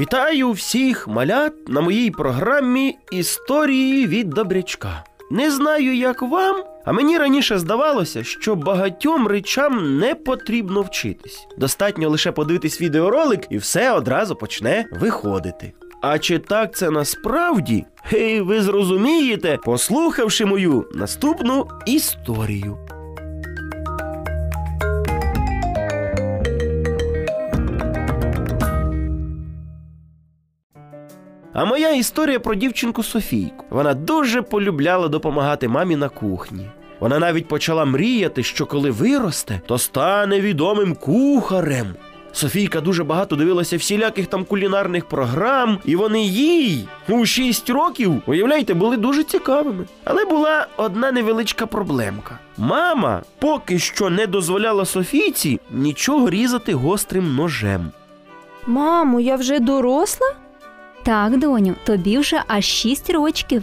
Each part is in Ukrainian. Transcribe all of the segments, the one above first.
Вітаю всіх малят на моїй програмі Історії від добрячка. Не знаю, як вам, а мені раніше здавалося, що багатьом речам не потрібно вчитись. Достатньо лише подивитись відеоролик, і все одразу почне виходити. А чи так це насправді? Гей, ви зрозумієте, послухавши мою наступну історію. А моя історія про дівчинку Софійку. Вона дуже полюбляла допомагати мамі на кухні. Вона навіть почала мріяти, що коли виросте, то стане відомим кухарем. Софійка дуже багато дивилася всіляких там кулінарних програм, і вони їй у 6 років, уявляєте, були дуже цікавими. Але була одна невеличка проблемка. Мама поки що не дозволяла Софійці нічого різати гострим ножем. Мамо, я вже доросла? Так, доню, тобі вже аж шість рочків.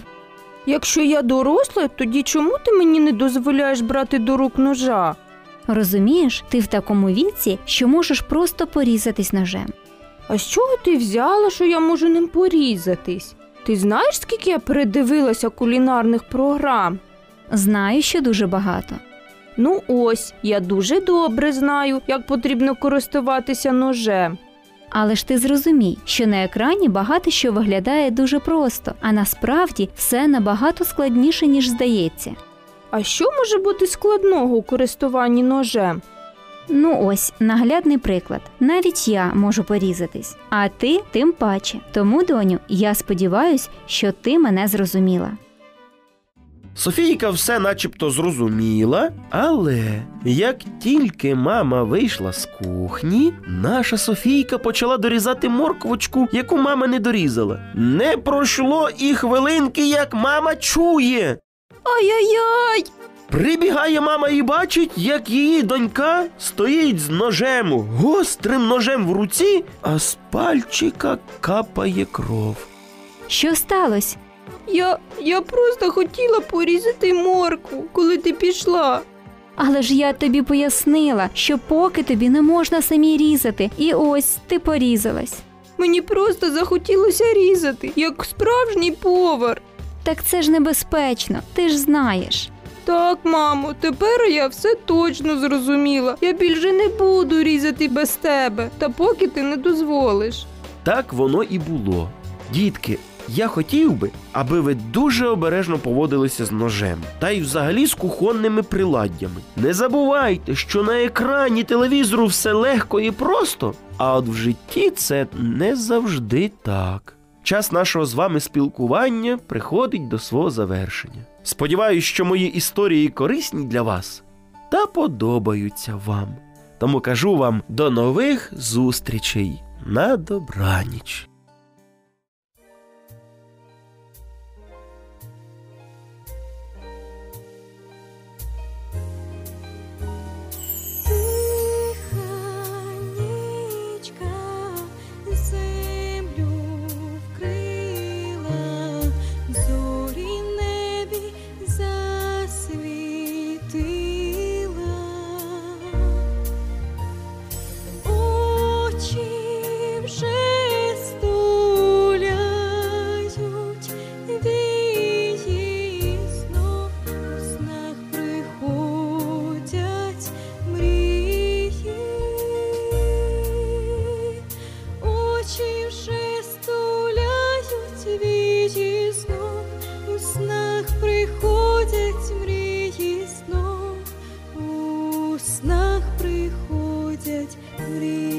Якщо я доросла, тоді чому ти мені не дозволяєш брати до рук ножа? Розумієш, ти в такому віці, що можеш просто порізатись ножем. А з чого ти взяла, що я можу ним порізатись? Ти знаєш, скільки я передивилася кулінарних програм? Знаю, що дуже багато. Ну ось, я дуже добре знаю, як потрібно користуватися ножем. Але ж ти зрозумій, що на екрані багато що виглядає дуже просто, а насправді все набагато складніше, ніж здається. А що може бути складного у користуванні ножем? Ну ось наглядний приклад. Навіть я можу порізатись, а ти тим паче. Тому, доню, я сподіваюсь, що ти мене зрозуміла. Софійка все начебто зрозуміла, але як тільки мама вийшла з кухні, наша Софійка почала дорізати морквочку, яку мама не дорізала. Не пройшло і хвилинки, як мама чує. Ай-яй-яй! Прибігає мама і бачить, як її донька стоїть з ножем, гострим ножем в руці, а з пальчика капає кров. Що сталося? Я, я просто хотіла порізати моркву, коли ти пішла. Але ж я тобі пояснила, що поки тобі не можна самі різати, і ось ти порізалась. Мені просто захотілося різати, як справжній повар. Так це ж небезпечно, ти ж знаєш. Так, мамо, тепер я все точно зрозуміла. Я більше не буду різати без тебе, та поки ти не дозволиш. Так воно і було. Дітки, я хотів би, аби ви дуже обережно поводилися з ножем та й взагалі з кухонними приладдями. Не забувайте, що на екрані телевізору все легко і просто, а от в житті це не завжди так. Час нашого з вами спілкування приходить до свого завершення. Сподіваюсь, що мої історії корисні для вас та подобаються вам. Тому кажу вам до нових зустрічей на добраніч. You.